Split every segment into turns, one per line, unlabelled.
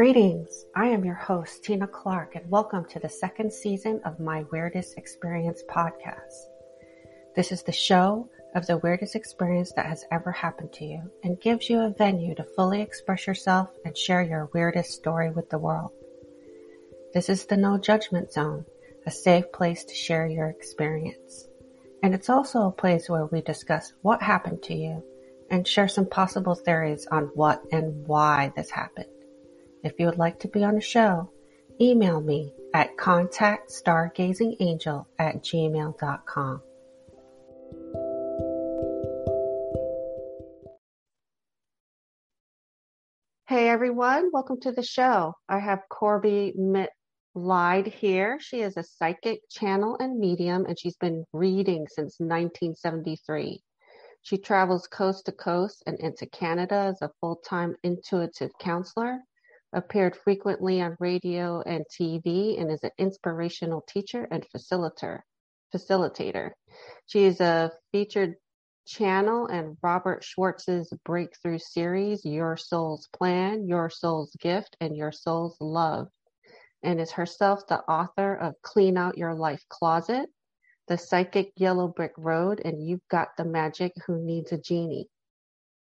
Greetings. I am your host, Tina Clark, and welcome to the second season of my Weirdest Experience podcast. This is the show of the weirdest experience that has ever happened to you and gives you a venue to fully express yourself and share your weirdest story with the world. This is the no judgment zone, a safe place to share your experience. And it's also a place where we discuss what happened to you and share some possible theories on what and why this happened. If you would like to be on the show, email me at contactstargazingangel at gmail.com. Hey everyone, welcome to the show. I have Corbie Mitleid here. She is a psychic channel and medium, and she's been reading since 1973. She travels coast to coast and into Canada as a full time intuitive counselor, appeared frequently on radio and TV, and is an inspirational teacher and facilitator. Facilitator. She is a featured channel and Robert Schwartz's breakthrough series, Your Soul's Plan, Your Soul's Gift, and Your Soul's Love and is herself the author of Clean Out Your Life Closet, The Psychic Yellow Brick Road, and You've Got the Magic Who Needs a Genie.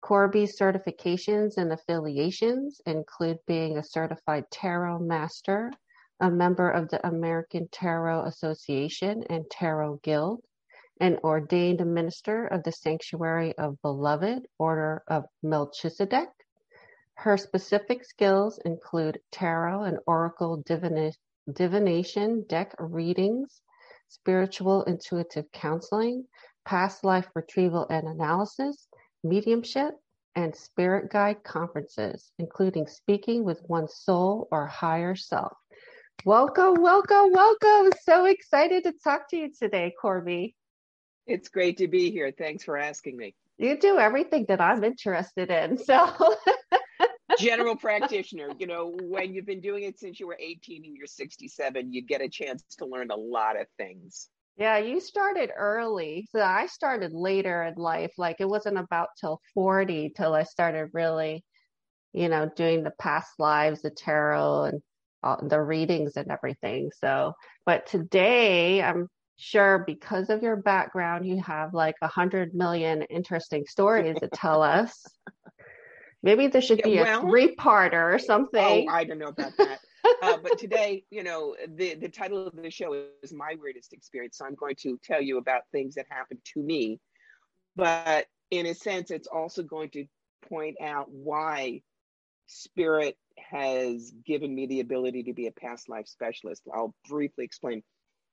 Corbie's certifications and affiliations include being a certified tarot master, a member of the American Tarot Association and Tarot Guild, an ordained minister of the Sanctuary of Beloved Order of Melchizedek, her specific skills include tarot and oracle divina- divination, deck readings, spiritual intuitive counseling, past life retrieval and analysis, mediumship, and spirit guide conferences, including speaking with one's soul or higher self. Welcome, welcome, welcome. So excited to talk to you today, Corbie.
It's great to be here. Thanks for asking me.
You do everything that I'm interested in. So
general practitioner you know when you've been doing it since you were 18 and you're 67 you get a chance to learn a lot of things
yeah you started early so i started later in life like it wasn't about till 40 till i started really you know doing the past lives the tarot and all, the readings and everything so but today i'm sure because of your background you have like a hundred million interesting stories to tell us Maybe there should be well, a three-parter or oh, something.
Oh, I don't know about that. Uh, but today, you know, the the title of the show is my weirdest experience. So I'm going to tell you about things that happened to me, but in a sense, it's also going to point out why spirit has given me the ability to be a past life specialist. I'll briefly explain.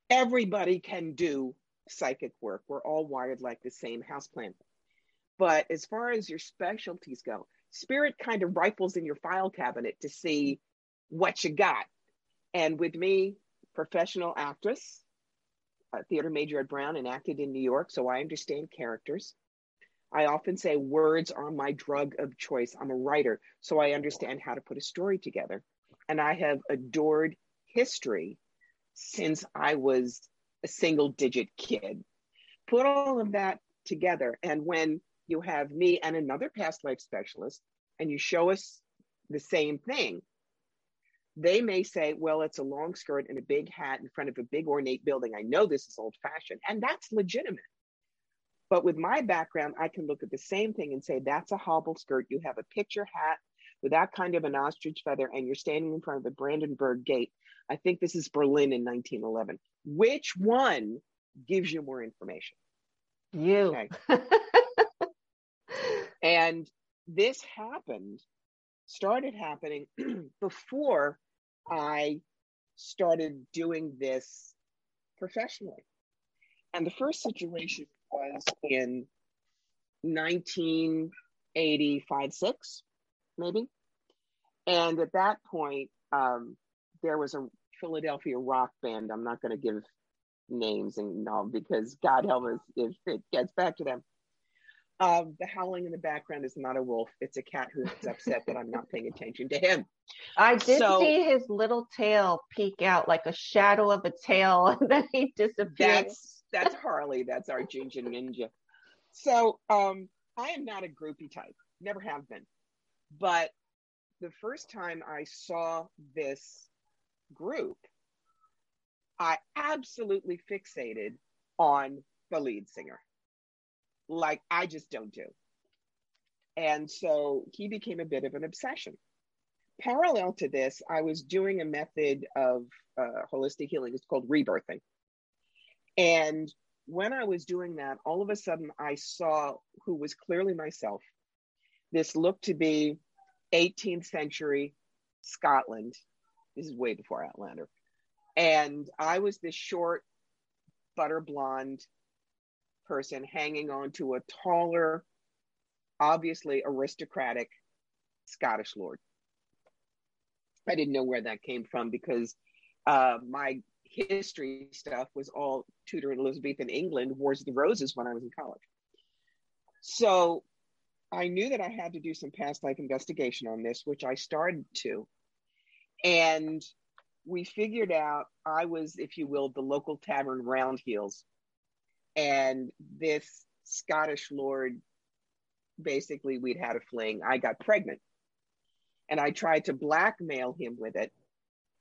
Everybody can do psychic work. We're all wired like the same house plan. But as far as your specialties go, spirit kind of rifles in your file cabinet to see what you got. And with me, professional actress, a theater major at Brown, and acted in New York, so I understand characters. I often say words are my drug of choice. I'm a writer, so I understand how to put a story together. And I have adored history since I was a single digit kid. Put all of that together. And when you have me and another past life specialist, and you show us the same thing, they may say, well, it's a long skirt and a big hat in front of a big ornate building. I know this is old fashioned, and that's legitimate. But with my background, I can look at the same thing and say, that's a hobble skirt. You have a picture hat with that kind of an ostrich feather, and you're standing in front of the Brandenburg Gate. I think this is Berlin in 1911. Which one gives you more information?
You. Okay.
And this happened, started happening before I started doing this professionally. And the first situation was in 1985, six, maybe. And at that point, um, there was a Philadelphia rock band. I'm not going to give names and all because God help us if it gets back to them. Um, the howling in the background is not a wolf. It's a cat who's upset that I'm not paying attention to him.
I did so, see his little tail peek out like a shadow of a tail, and then he disappeared.
That's that's Harley. That's our ginger ninja. So um, I am not a groupie type. Never have been. But the first time I saw this group, I absolutely fixated on the lead singer. Like I just don't do. And so he became a bit of an obsession. Parallel to this, I was doing a method of uh, holistic healing. It's called rebirthing. And when I was doing that, all of a sudden I saw who was clearly myself. This looked to be 18th century Scotland. This is way before Outlander. And I was this short, butter blonde person hanging on to a taller, obviously aristocratic Scottish lord. I didn't know where that came from because uh, my history stuff was all Tudor and Elizabethan England, Wars of the Roses when I was in college. So I knew that I had to do some past life investigation on this, which I started to. And we figured out I was, if you will, the local tavern round heels. And this Scottish lord, basically, we'd had a fling. I got pregnant. And I tried to blackmail him with it.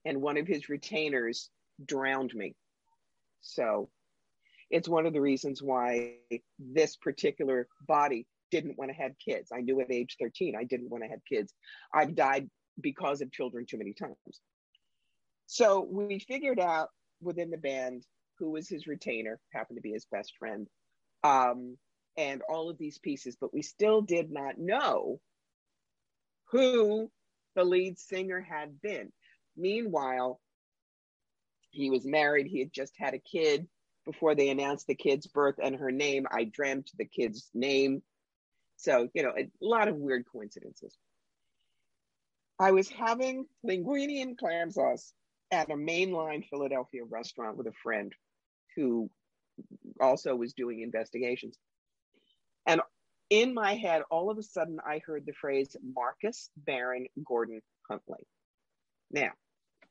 And one of his retainers drowned me. So it's one of the reasons why this particular body didn't want to have kids. I knew at age 13 I didn't want to have kids. I've died because of children too many times. So we figured out within the band who was his retainer, happened to be his best friend, um, and all of these pieces, but we still did not know who the lead singer had been. Meanwhile, he was married, he had just had a kid. Before they announced the kid's birth and her name, I dreamt the kid's name. So, you know, a lot of weird coincidences. I was having linguine and clam sauce at a mainline Philadelphia restaurant with a friend who also was doing investigations. And in my head, all of a sudden, I heard the phrase Marquess Baron Gordon Huntly. Now,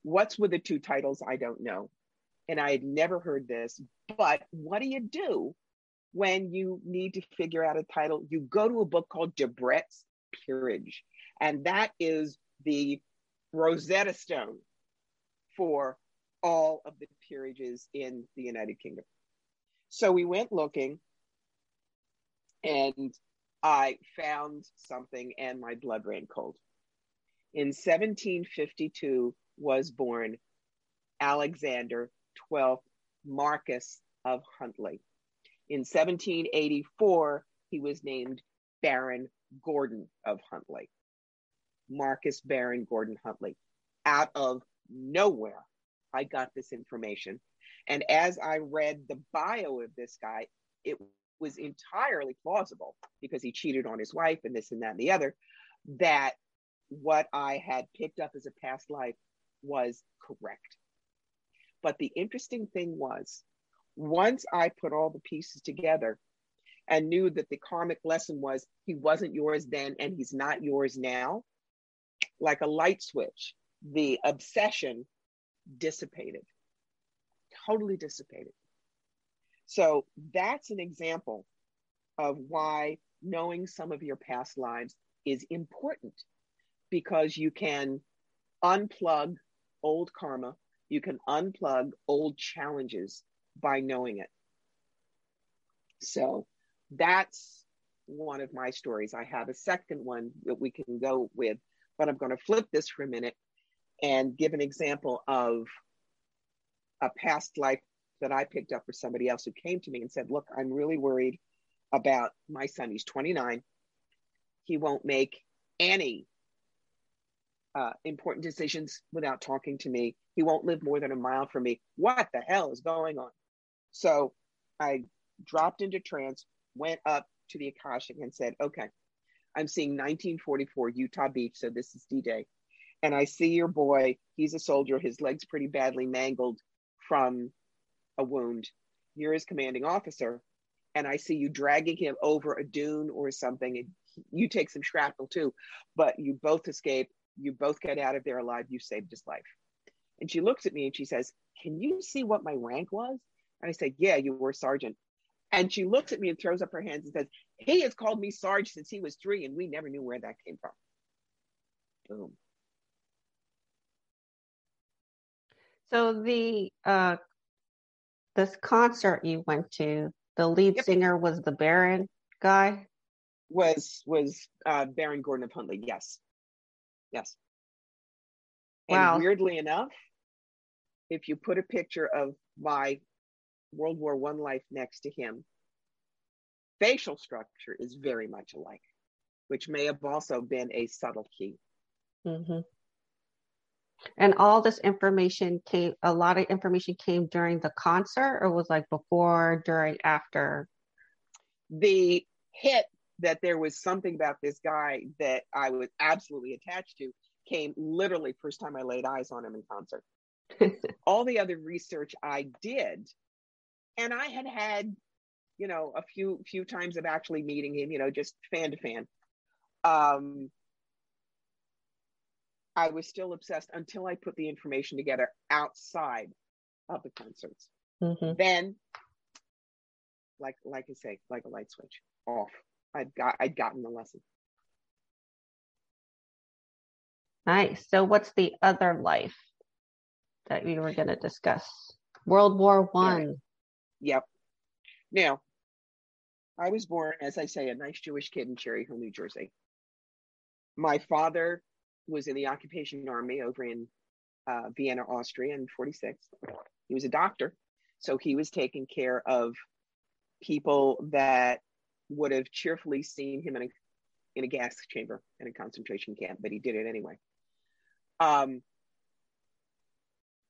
what's with the two titles? I don't know. And I had never heard this, but what do you do when you need to figure out a title? You go to a book called Debrett's Peerage, and that is the Rosetta Stone for all of the peerages in the United Kingdom. So we went looking, and I found something, and my blood ran cold. In 1752 was born Alexander 12th Marquess of Huntly. In 1784, he was named Baron Gordon of Huntly. Marquess Baron Gordon Huntly. Out of nowhere, I got this information. And as I read the bio of this guy, it was entirely plausible because he cheated on his wife and this and that and the other, that what I had picked up as a past life was correct. But the interesting thing was, once I put all the pieces together and knew that the karmic lesson was he wasn't yours then and he's not yours now, like a light switch, the obsession dissipated, totally dissipated. So that's an example of why knowing some of your past lives is important because you can unplug old karma you can unplug old challenges by knowing it. So that's one of my stories. I have a second one that we can go with, but I'm going to flip this for a minute and give an example of a past life that I picked up for somebody else who came to me and said, Look, I'm really worried about my son. He's 29. He won't make any uh, important decisions without talking to me. He won't live more than a mile from me. What the hell is going on? So I dropped into trance, went up to the Akashic and said, okay, I'm seeing 1944 Utah Beach. So this is D Day. And I see your boy. He's a soldier. His leg's pretty badly mangled from a wound. You're his commanding officer. And I see you dragging him over a dune or something. And you take some shrapnel too, but you both escape you both get out of there alive. You saved his life. And she looks at me and she says, Can you see what my rank was? And I said, Yeah, you were sergeant. And she looks at me and throws up her hands and says, He has called me Sarge since he was three, and we never knew where that came from. Boom.
So the uh, this concert you went to, the lead yep. singer was the Baron guy.
Was was uh, Baron Gordon of Huntly? Yes, yes.
Wow.
And weirdly enough, if you put a picture of my World War One life next to him, facial structure is very much alike, which may have also been a subtle key.
Mm-hmm. And all this information came, a lot of information came during the concert, or was like before, during, after?
The hit that there was something about this guy that I was absolutely attached to came literally first time I laid eyes on him in concert. all the other research I did, and I had had, you know, a few few times of actually meeting him, you know, just fan to fan. Um, I was still obsessed until I put the information together outside of the concerts. Mm-hmm. Then, like like I say, like a light switch off. I'd got I'd gotten the lesson.
Nice. So, what's the other life that we were going to discuss? World War One.
Yep. Now, I was born, as I say, a nice Jewish kid in Cherry Hill, New Jersey. My father was in the occupation army over in uh, Vienna, Austria in 46. He was a doctor. So he was taking care of people that would have cheerfully seen him in a, in a gas chamber in a concentration camp, but he did it anyway. Um,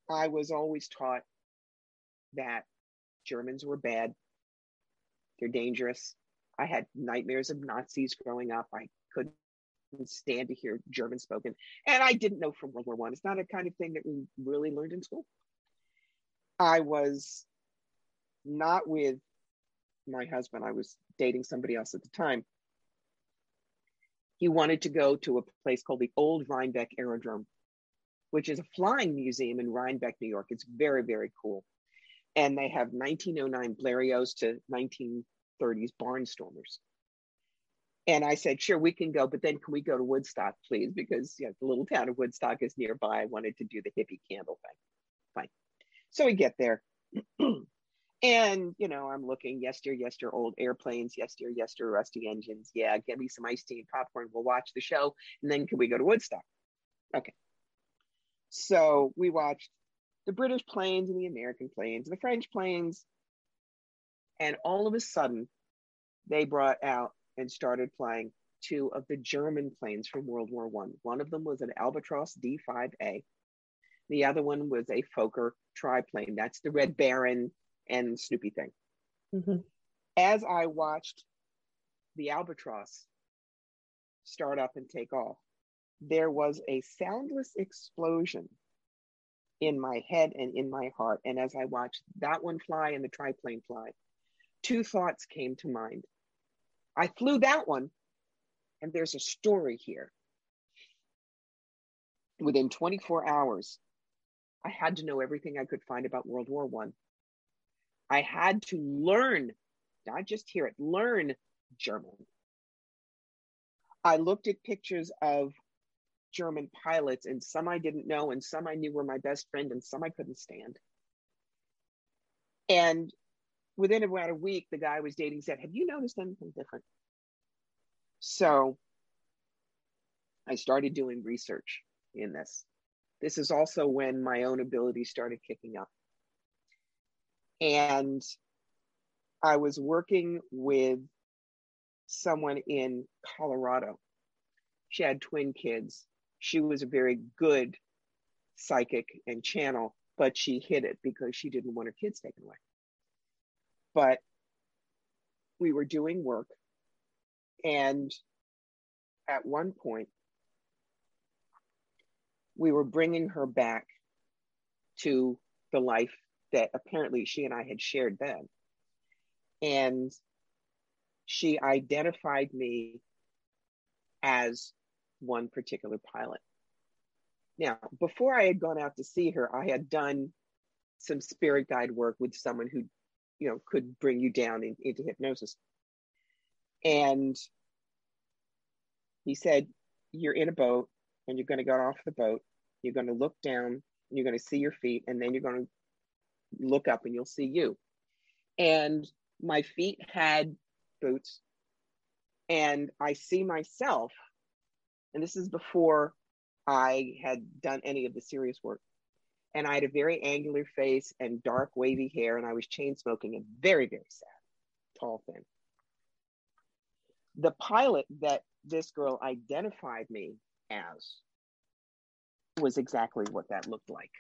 I was always taught that Germans were bad, they're dangerous. I had nightmares of Nazis growing up. I couldn't stand to hear German spoken. And I didn't know from World War One. It's not a kind of thing that we really learned in school. I was not with my husband. I was dating somebody else at the time. He wanted to go to a place called the Old Rhinebeck Aerodrome, which is a flying museum in Rhinebeck, New York. It's very, very cool. And they have 1909 Blérios to 1930s Barnstormers. And I said, sure, we can go, but then can we go to Woodstock, please? Because you know, the little town of Woodstock is nearby. I wanted to do the hippie candle thing. Fine. So we get there. and, you know, I'm looking, yes yester, yester, old airplanes, yes yester, yester, rusty engines. Yeah, give me some iced tea and popcorn. We'll watch the show. And then can we go to Woodstock? Okay. So we watched the British planes and the American planes, the French planes. And all of a sudden, they brought out and started flying two of the German planes from World War One. One of them was an Albatros D5A. The other one was a Fokker triplane. That's the Red Baron and Snoopy thing. Mm-hmm. As I watched the Albatros start up and take off, there was a soundless explosion in my head and in my heart. And as I watched that one fly and the triplane fly, two thoughts came to mind. I flew that one, and there's a story here. Within 24 hours, I had to know everything I could find about World War One. I. I had to learn, not just hear it, learn German. I looked at pictures of German pilots, and some I didn't know, and some I knew were my best friend, and some I couldn't stand. And within about a week, the guy I was dating said, Have you noticed anything different? So I started doing research in this. This is also when my own ability started kicking up. And I was working with someone in Colorado. She had twin kids. She was a very good psychic and channel, but she hid it because she didn't want her kids taken away but we were doing work. And at one point, we were bringing her back to the life that apparently she and I had shared then. And she identified me as one particular pilot. Now, before I had gone out to see her, I had done some spirit guide work with someone who you know could bring you down in, into hypnosis and he said you're in a boat and you're going to get off the boat. You're going to look down, you're going to see your feet, and then you're going to look up and you'll see you. And my feet had boots, and I see myself, and this is before I had done any of the serious work. And I had a very angular face and dark, wavy hair, and I was chain smoking and very, very sad, tall, thin. The pilot that this girl identified me as was exactly what that looked like.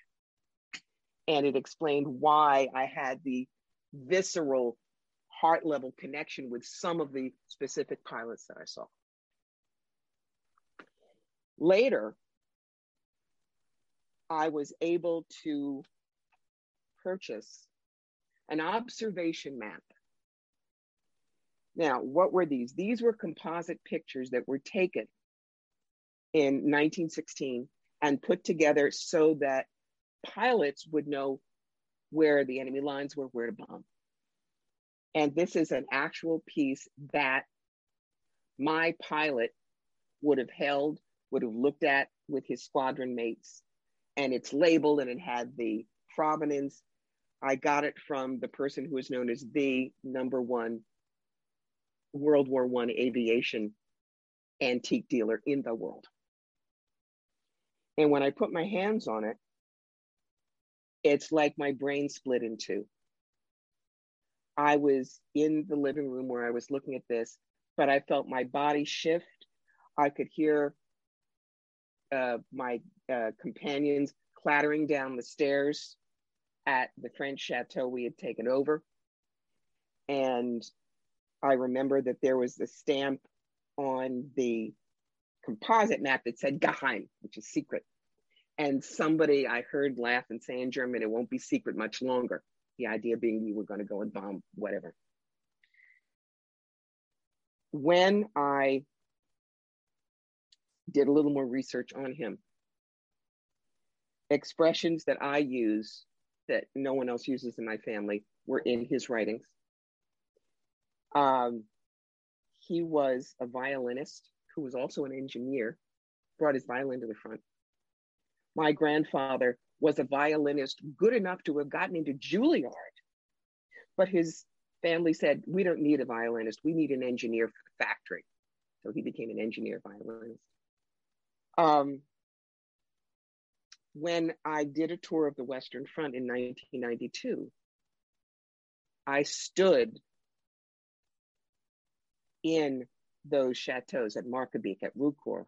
And it explained why I had the visceral heart level connection with some of the specific pilots that I saw. Later, I was able to purchase an observation map. Now, what were these? These were composite pictures that were taken in 1916 and put together so that pilots would know where the enemy lines were, where to bomb. And this is an actual piece that my pilot would have held, would have looked at with his squadron mates. And it's labeled and it had the provenance. I got it from the person who is known as the number one World War One aviation antique dealer in the world. And when I put my hands on it, it's like my brain split in two. I was in the living room where I was looking at this, but I felt my body shift. I could hear uh, my uh, companions clattering down the stairs at the French chateau we had taken over. And I remember that there was the stamp on the composite map that said Geheim, which is secret. And somebody I heard laugh and say in German, it won't be secret much longer. The idea being we were going to go and bomb whatever. When I did a little more research on him, expressions that I use that no one else uses in my family were in his writings. Um, he was a violinist who was also an engineer, brought his violin to the front my grandfather was a violinist good enough to have gotten into Juilliard. But his family said, We don't need a violinist, we need an engineer for the factory. So he became an engineer violinist. Um, when I did a tour of the Western Front in 1992, I stood in those chateaus at Markievicq, at Roucourt,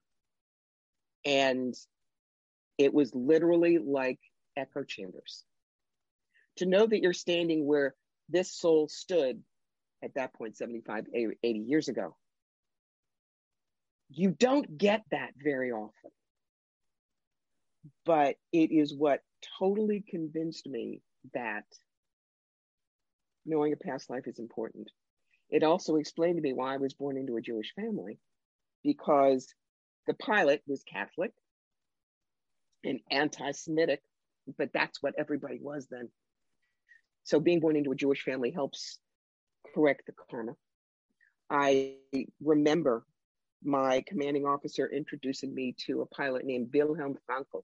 and it was literally like echo chambers. To know that you're standing where this soul stood at that point, 75, 80 years ago, you don't get that very often. But it is what totally convinced me that knowing a past life is important. It also explained to me why I was born into a Jewish family because the pilot was Catholic and anti-Semitic, but that's what everybody was then. So being born into a Jewish family helps correct the karma. I remember my commanding officer introducing me to a pilot named Wilhelm Frankl,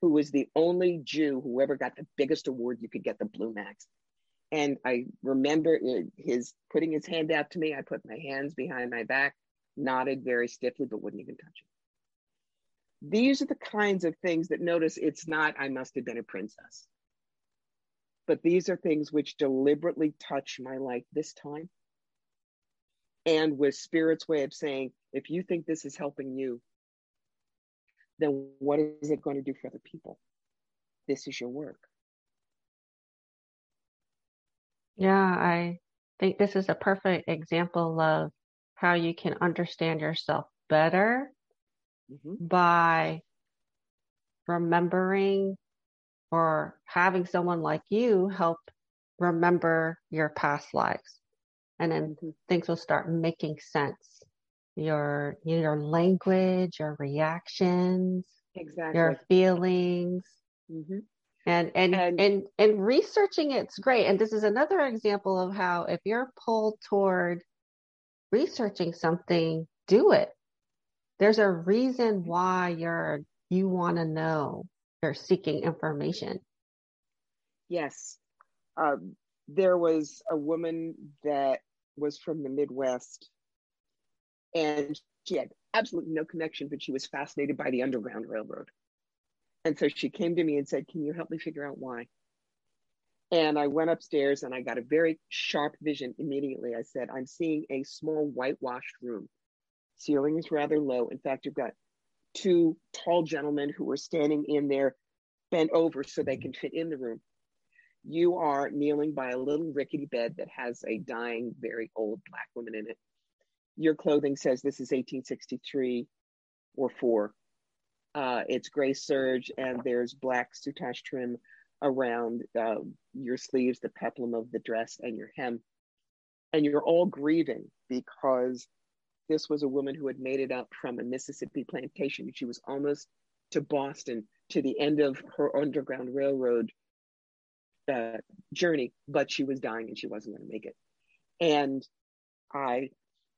who was the only Jew who ever got the biggest award you could get, the Blue Max. And I remember his putting his hand out to me. I put my hands behind my back, nodded very stiffly, but wouldn't even touch it these are the kinds of things that notice it's not, I must have been a princess. But these are things which deliberately touch my life this time. And with Spirit's way of saying, if you think this is helping you, then what is it going to do for other people? This is your work.
Yeah, I think this is a perfect example of how you can understand yourself better mm-hmm. by remembering or having someone like you help remember your past lives. And then mm-hmm. things will start making sense. Your your language, your reactions,
exactly.
your feelings. Mm-hmm. And, and and and and researching it's great. And this is another example of how if you're pulled toward researching something, do it there's a reason why you're you want to know you're seeking information
yes um, there was a woman that was from the midwest and she had absolutely no connection but she was fascinated by the underground railroad and so she came to me and said can you help me figure out why and I went upstairs and I got a very sharp vision immediately. I said, I'm seeing a small whitewashed room. Ceiling is rather low. In fact, you've got two tall gentlemen who are standing in there, bent over so they can fit in the room. You are kneeling by a little rickety bed that has a dying, very old black woman in it. Your clothing says this is 1863 or four. Uh, it's gray serge and there's black soutache trim around uh, your sleeves, the peplum of the dress, and your hem. And you're all grieving because this was a woman who had made it up from a Mississippi plantation. She was almost to Boston, to the end of her Underground Railroad uh, journey, but she was dying and she wasn't going to make it. And I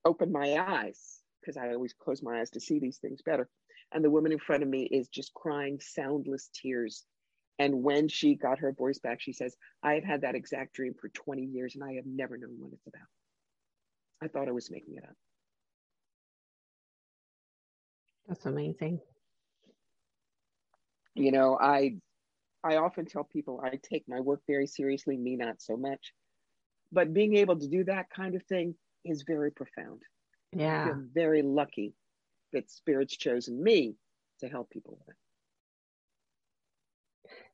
opened my eyes because I always close my eyes to see these things better. And the woman in front of me is just crying soundless tears and when she got her voice back, she says, I have had that exact dream for 20 years and I have never known what it's about. I thought I was making it up.
That's amazing.
You know, I I often tell people I take my work very seriously, me not so much. But being able to do that kind of thing is very profound.
Yeah.
I'm very lucky that spirit's chosen me to help people with it.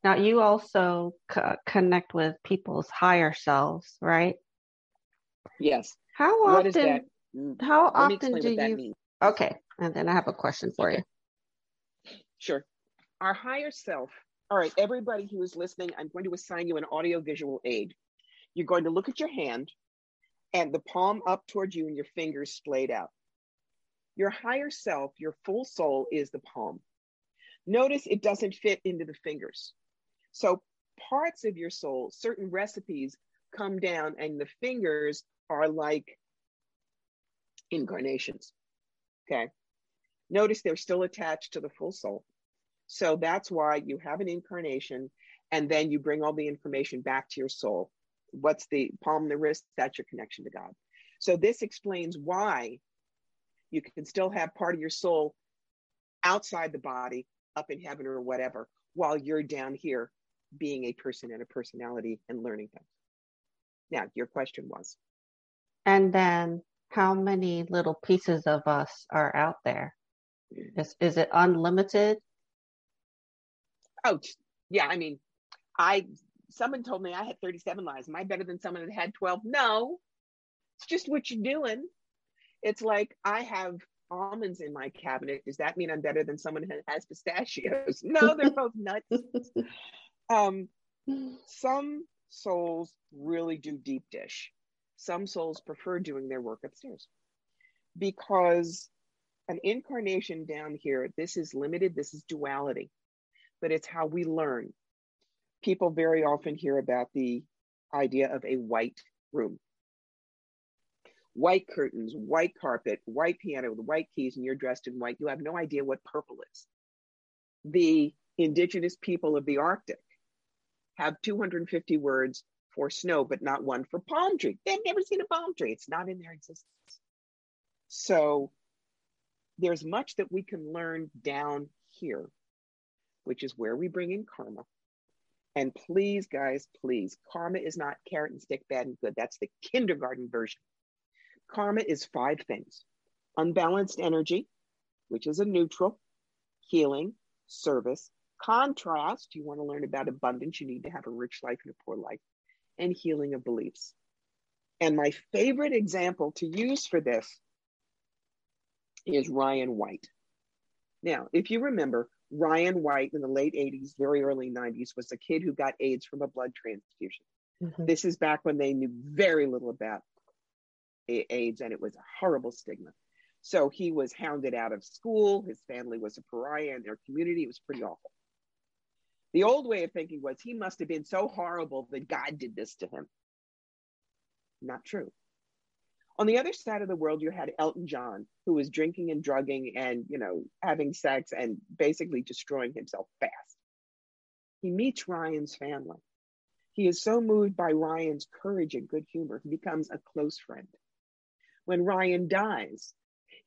Now, you also c- connect with people's higher selves, right?
Yes.
How often?
is that?
How
Let
often do
what
you?
means.
Okay, and then I have a question for
Okay.
you.
Sure. Our higher self. All right, everybody who is listening, I'm going to assign you an audio visual aid. You're going to look at your hand and the palm up towards you and your fingers splayed out. Your higher self, your full soul is the palm. Notice it doesn't fit into the fingers. So parts of your soul, certain recipes come down and the fingers are like incarnations. Okay. Notice they're still attached to the full soul. So that's why you have an incarnation and then you bring all the information back to your soul. What's the palm the wrist? That's your connection to God. So this explains why you can still have part of your soul outside the body, up in heaven or whatever, while you're down here being a person and a personality and learning things. Now, your question was
And then, how many little pieces of us are out there? Is is it unlimited?
Oh, yeah. I mean, I someone told me I had 37 lives. Am I better than someone that had 12? No, it's just what you're doing. It's like I have almonds in my cabinet. Does that mean I'm better than someone who has pistachios? No, they're both nuts. Um, some souls really do deep dish. Some souls prefer doing their work upstairs because an incarnation down here, this is limited, this is duality, but it's how we learn. People very often hear about the idea of a white room. White curtains, white carpet, white piano with white keys, and you're dressed in white. You have no idea what purple is. The indigenous people of the Arctic have 250 words for snow, but not one for palm tree. They've never seen a palm tree, it's not in their existence. So there's much that we can learn down here, which is where we bring in karma. And please, guys, please, karma is not carrot and stick, bad and good. That's the kindergarten version. Karma is five things unbalanced energy, which is a neutral, healing, service, contrast. You want to learn about abundance, you need to have a rich life and a poor life, and healing of beliefs. And my favorite example to use for this is Ryan White. Now, if you remember, Ryan White in the late 80s, very early 90s was a kid who got AIDS from a blood transfusion.
Mhm.
This is back when they knew very little about AIDS and it was a horrible stigma. So he was hounded out of school. His family was a pariah in their community. It was pretty awful. The old way of thinking was he must have been so horrible that God did this to him. Not true. On the other side of the world, you had Elton John, who was drinking and drugging and, you know, having sex and basically destroying himself fast. He meets Ryan's family. He is so moved by Ryan's courage and good humor, he becomes a close friend. When Ryan dies,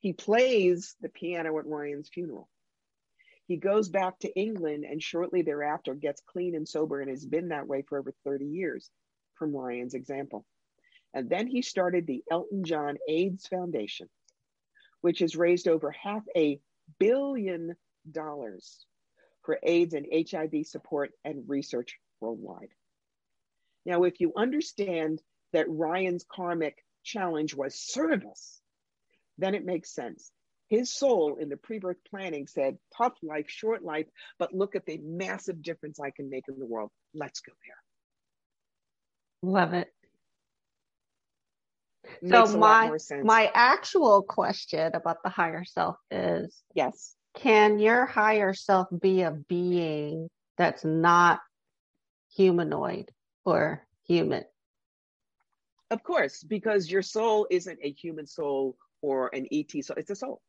he plays the piano at Ryan's funeral. He goes back to England and shortly thereafter gets clean and sober and has been that way for over 30 years from Ryan's example. And then he started the Elton John AIDS Foundation, which has raised over half a billion dollars for AIDS and HIV support and research worldwide. Now, if you understand that Ryan's karmic challenge was service, then it makes sense. His soul in the pre birth planning said, tough life, short life, but look at the massive difference I can make in the world. Let's go there.
Love it so my my actual question about the higher self is
yes.
can your higher self be a being that's not humanoid or human?
Of course because your soul isn't a human soul or an et soul it's a soul.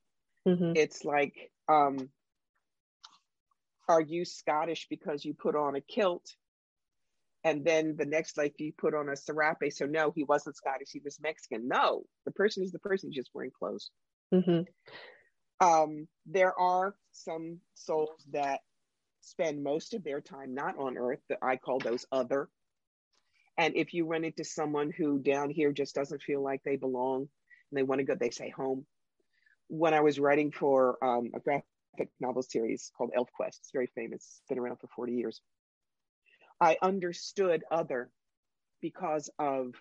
Mm-hmm. it's like um are you scottish because you put on a kilt and then the next life he put on a serape. So no, he wasn't Scottish. He was Mexican. No, the person is the person just wearing clothes. Mm-hmm. Um, there are some souls that spend most of their time not on Earth. That I call those other. And if you run into someone who down here just doesn't feel like they belong and they want to go, they say home. When I was writing for um, a graphic novel series called ElfQuest, it's very famous, it's been around for 40 years I understood other because of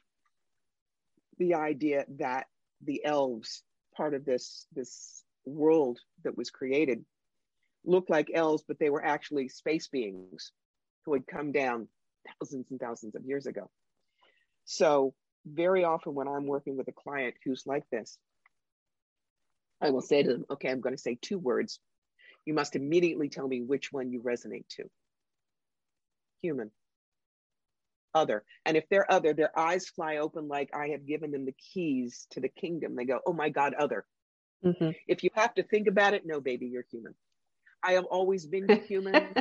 the idea that the elves, part of this this world that was created, looked like elves, but they were actually space beings who had come down thousands and thousands of years ago. So very often when I'm working with a client who's like this, I will say to them, okay, I'm going to say two words. You must immediately tell me which one you resonate to human, other. And if they're other, their eyes fly open like I have given them the keys to the kingdom. They go, oh my God, other. Mm-hmm. If you have to think about it, no, baby, you're human. I have always been human.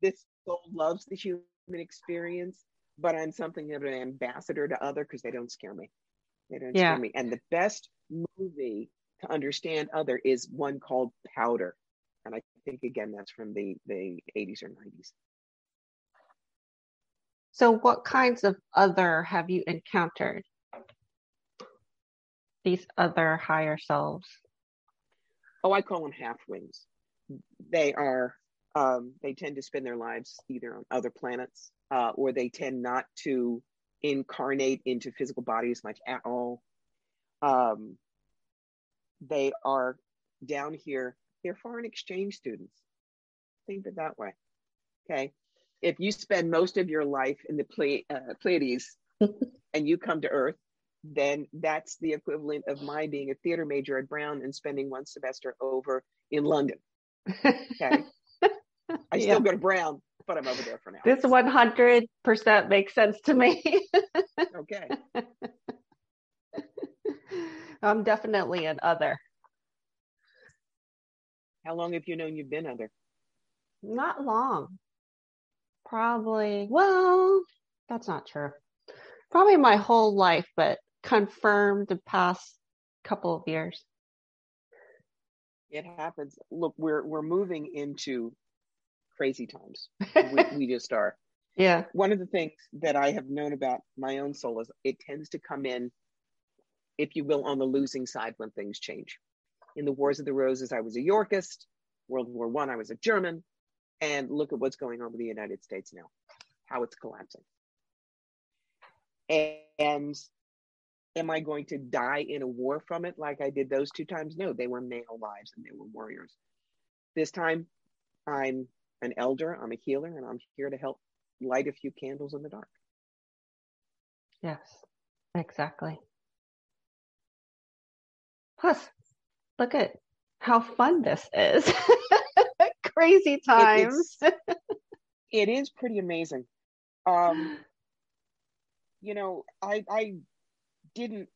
this soul loves the human experience, but I'm something of an ambassador to other because they don't scare me. They don't yeah. scare me. And the best movie to understand other is one called Powder. And I think again that's from the, the 80s or 90s.
So, what kinds of other have you encountered? These other higher selves?
Oh, I call them half wings. They are, um, they tend to spend their lives either on other planets uh, or they tend not to incarnate into physical bodies much at all. Um, they are down here, they're foreign exchange students. Think of it that way. Okay if you spend most of your life in the Ple- uh, Pleiades and you come to Earth, then that's the equivalent of my being a theater major at Brown and spending one semester over in London. Okay. I still yeah. go to Brown, but I'm over there for now.
This 100% makes sense to me.
okay.
I'm definitely an other.
How long have you known you've been other?
Not long probably, well, that's not true. Probably my whole life, but confirmed the past couple of years.
It happens. Look, we're we're moving into crazy times. we, we just are.
Yeah.
One of the things that I have known about my own soul is it tends to come in, if you will, on the losing side when things change. In the Wars of the Roses, I was a Yorkist. World War One, I, I was a German and look at what's going on with the United States now, how it's collapsing. And am I going to die in a war from it like I did those two times? No, they were male lives and they were warriors. This time, I'm an elder, I'm a healer, and I'm here to help light a few candles in the dark.
Yes, exactly. Plus, look at how fun this is. crazy times.
It, it is pretty amazing. Um, you know, I I didn't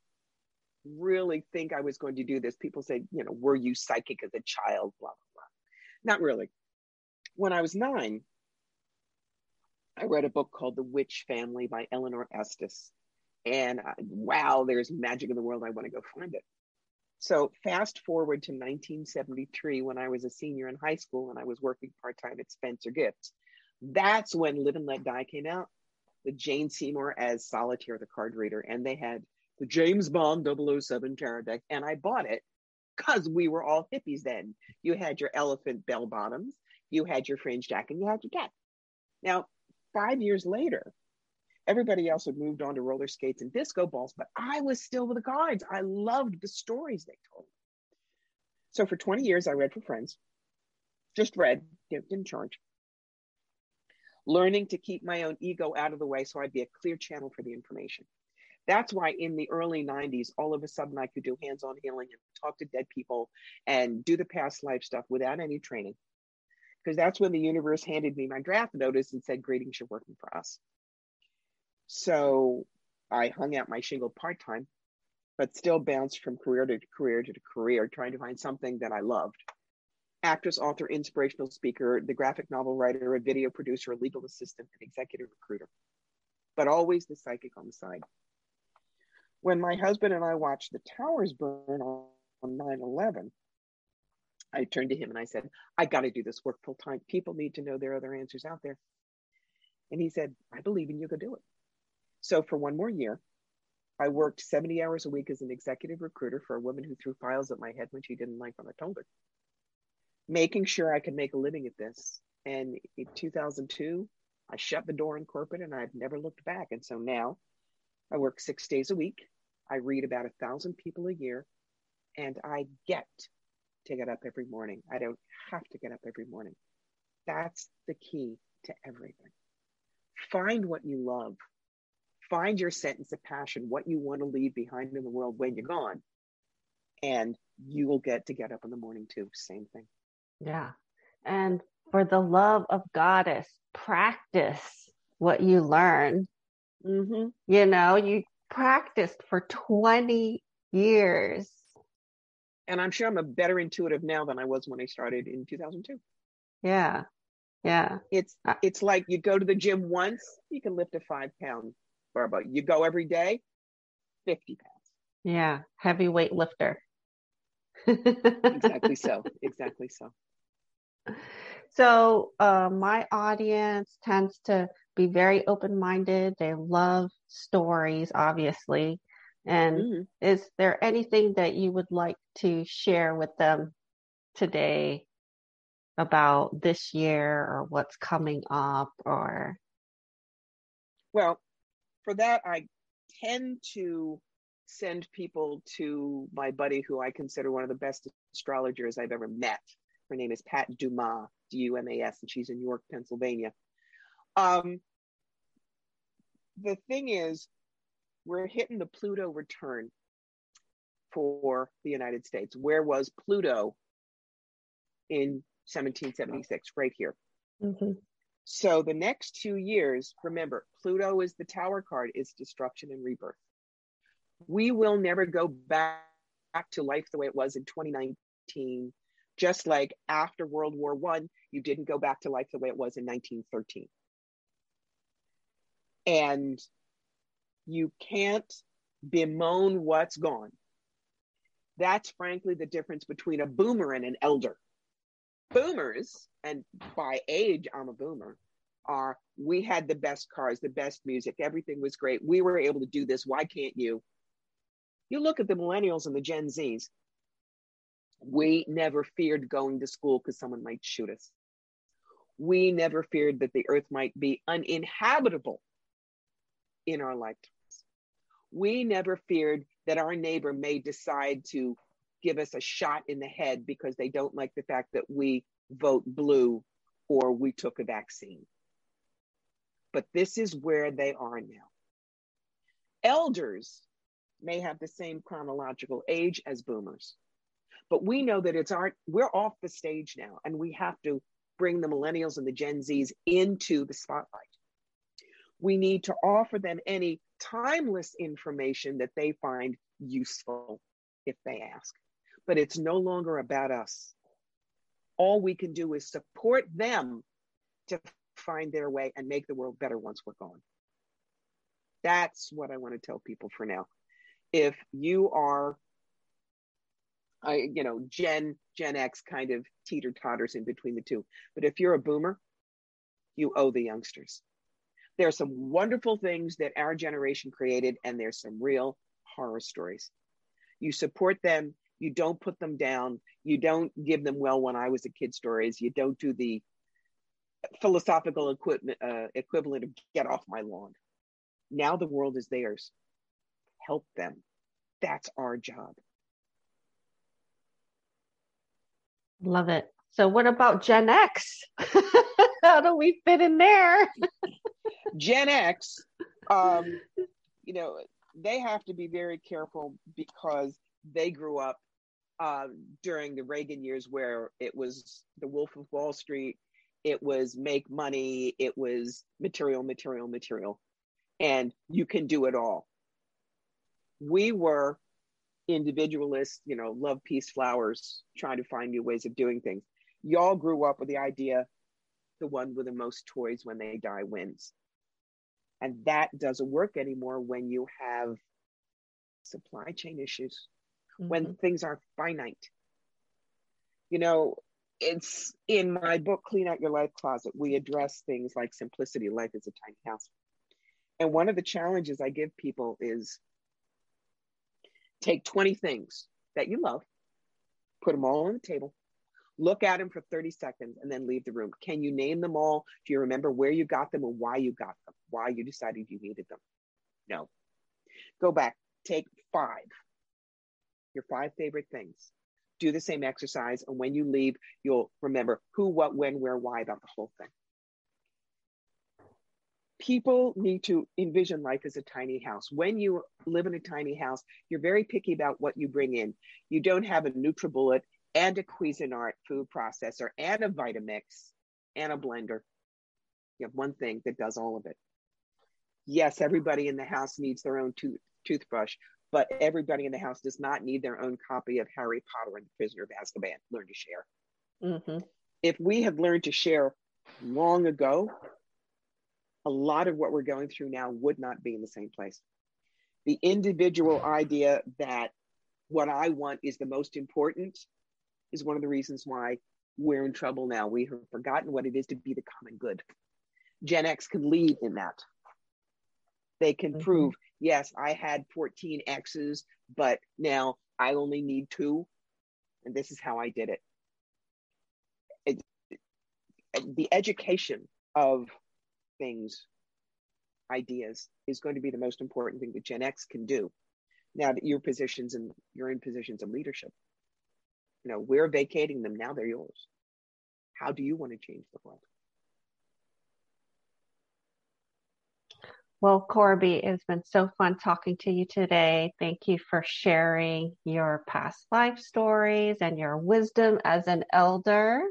really think I was going to do this. People say, you know, were you psychic as a child? Blah, blah, blah. Not really. When I was nine, I read a book called The Witch Family by Eleanor Estes. And I, wow, there's magic in the world. I want to go find it. So fast forward to 1973 when I was a senior in high school and I was working part time at Spencer Gifts. That's when Live and Let Die came out with Jane Seymour as Solitaire the card reader. And they had the James Bond 007 tarot deck. And I bought it because we were all hippies then. You had your elephant bell bottoms, you had your fringe jacket, and you had your deck. Now, five years later, everybody else had moved on to roller skates and disco balls, but I was still with the cards. I loved the stories they told. So for 20 years, I read for friends, just read, didn't charge. Learning to keep my own ego out of the way so I'd be a clear channel for the information. That's why in the early 90s, all of a sudden I could do hands on healing and talk to dead people and do the past life stuff without any training. Because that's when the universe handed me my draft notice and said, Greetings, you're working for us. So I hung out my shingle part time, but still bounced from career to career to career, trying to find something that I loved. Actress, author, inspirational speaker, the graphic novel writer, a video producer, a legal assistant, an executive recruiter, but always the psychic on the side. When my husband and I watched the towers burn on 9 11, I turned to him and I said, I got to do this work full time. People need to know there are other answers out there. And he said, I believe in you, go do it. So for one more year, I worked 70 hours a week as an executive recruiter for a woman who threw files at my head when she didn't like what I told her, making sure I could make a living at this. And in 2002, I shut the door in corporate and I've never looked back. And so now I work six days a week. I read about a thousand people a year and I get to get up every morning. I don't have to get up every morning. That's the key to everything. Find what you love find your sentence of passion, what you want to leave behind in the world when you're gone. And you will get to get up in the morning too. Same thing.
Yeah. And for the love of goddess, practice what you learn. Mm-hmm. You know, you practiced for 20 years.
And I'm sure I'm a better intuitive now than I was when I started in 2002.
Yeah. Yeah.
It's uh, it's like you go to the gym once, you can lift a five pound barbell. You go every day, 50 pounds.
Yeah, heavyweight lifter.
exactly so. Exactly so.
So, uh, my audience tends to be very open minded. They love stories, obviously. And mm-hmm. is there anything that you would like to share with them today about this year or what's coming up or?
Well, for that, I tend to send people to my buddy who I consider one of the best astrologers I've ever met. Her name is Pat Dumas, D U M A S, and she's in York, Pennsylvania. Um, the thing is, we're hitting the Pluto return for the United States. Where was Pluto in 1776? Right here. Mm-hmm. So the next two years, remember, Pluto is the tower card, is destruction and rebirth. We will never go back back to life the way it was in 2019, just like after World War One, you didn't go back to life the way it was in 1913. And you can't bemoan what's gone. That's frankly the difference between a boomer and an elder boomers, and by age, I'm a boomer, are we had the best cars, the best music, everything was great. We were able to do this. Why can't you? You look at the millennials and the Gen Zs. We never feared going to school because someone might shoot us. We never feared that the earth might be uninhabitable in our lifetimes. We never feared that our neighbor may decide to give us a shot in the head because they don't like the fact that we vote blue or we took a vaccine. But this is where they are now. Elders may have the same chronological age as boomers, but we know that it's our, we're off the stage now and we have to bring the millennials and the Gen Zs into the spotlight. We need to offer them any timeless information that they find useful if they ask. But it's no longer about us. All we can do is support them to find their way and make the world better once we're gone. That's what I want to tell people for now. If you are, I, you know, Gen Gen X kind of teeter totters in between the two, but if you're a boomer, you owe the youngsters. There are some wonderful things that our generation created, and there's some real horror stories. You support them, you don't put them down, you don't give them well when I was a kid stories, you don't do the philosophical equipment, uh, equivalent of get off my lawn. Now the world is theirs. Help them. That's our job.
Love it. So, what about Gen X? How do we fit in there?
Gen X, um, you know, they have to be very careful because they grew up uh, during the Reagan years where it was the Wolf of Wall Street, it was make money, it was material, material, material, and you can do it all. We were individualists, you know, love, peace, flowers, trying to find new ways of doing things. Y'all grew up with the idea the one with the most toys when they die wins. And that doesn't work anymore when you have supply chain issues, mm-hmm. when things are finite. You know, it's in my book, Clean Out Your Life Closet, we address things like simplicity. Life is a tiny house. And one of the challenges I give people is take 20 things that you love, put them all on the table, look at them for 30 seconds, and then leave the room. Can you name them all? Do you remember where you got them and why you got them? Why you decided you needed them? No. Go back, take five, your five favorite things do the same exercise. And when you leave, you'll remember who, what, when, where, why about the whole thing. People need to envision life as a tiny house. When you live in a tiny house, you're very picky about what you bring in. You don't have a NutriBullet and a Cuisinart food processor and a Vitamix and a blender. You have one thing that does all of it. Yes, everybody in the house needs their own tooth, toothbrush, but everybody in the house does not need their own copy of Harry Potter and the Prisoner of Azkaban. Learn to share. Mm-hmm. If we have learned to share long ago, a lot of what we're going through now would not be in the same place. The individual idea that what I want is the most important is one of the reasons why we're in trouble now. We have forgotten what it is to be the common good. Gen X can lead in that. They can mm-hmm. prove yes, I had 14 X's, but now I only need two. And this is how I did it. it, it the education of things, ideas, is going to be the most important thing that Gen X can do. Now that your positions and you're in positions of leadership, you know, we're vacating them. Now they're yours. How do you want to change the world?
Well, Corbie, it's been so fun talking to you today. Thank you for sharing your past life stories and your wisdom as an elder.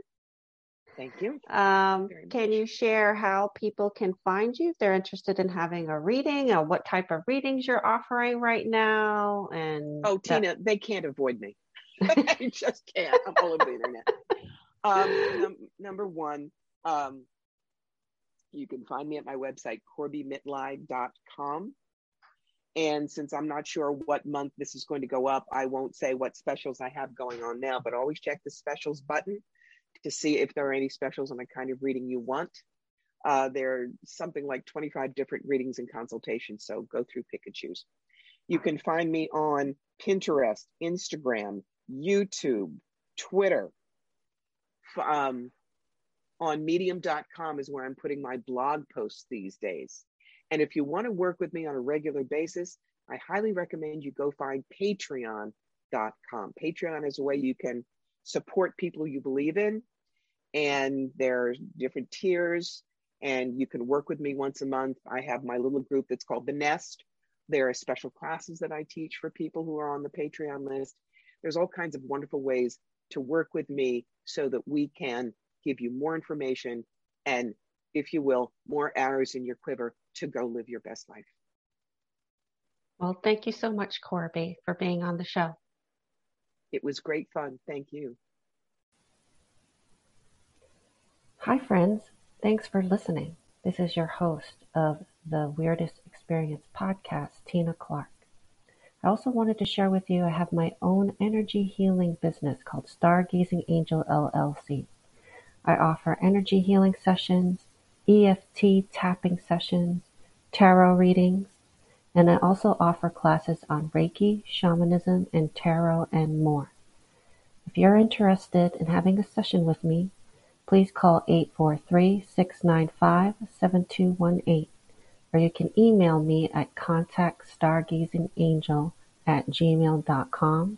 Thank you.
Um, can you share how people can find you if they're interested in having a reading or what type of readings you're offering right now? And
oh, Tina, they can't avoid me. I just can't. I'm all over the internet. Um, num- number one, um, you can find me at my website, corbiemitleid.com. And since I'm not sure what month this is going to go up, I won't say what specials I have going on now, but always check the specials button to see if there are any specials on the kind of reading you want. Uh, there are something like 25 different readings and consultations, so go through, pick and choose. You can find me on Pinterest, Instagram, YouTube, Twitter, um, on medium.com is where I'm putting my blog posts these days. And if you want to work with me on a regular basis, I highly recommend you go find patreon.com. Patreon is a way you can support people you believe in. And there are different tiers, and you can work with me once a month. I have my little group that's called The Nest. There are special classes that I teach for people who are on the Patreon list. There's all kinds of wonderful ways to work with me so that we can give you more information and, if you will, more arrows in your quiver to go live your best life.
Well, thank you so much, Corbie, for being on the show.
It was great fun. Thank you.
Hi, friends. Thanks for listening. This is your host of the Weirdest Experience podcast, Tina Clark. I also wanted to share with you I have my own energy healing business called Stargazing Angel LLC. I offer energy healing sessions, EFT tapping sessions, tarot readings, and I also offer classes on Reiki, shamanism, and tarot and more. If you're interested in having a session with me, please call 843-695-7218 or you can email me at contactstargazingangel at gmail.com.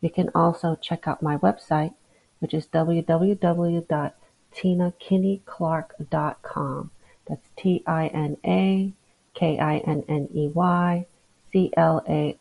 You can also check out my website, which is www.tinakinneyclark.com. That's T-I-N-A K-I-N-N-E-Y C-L-A-R-K-E.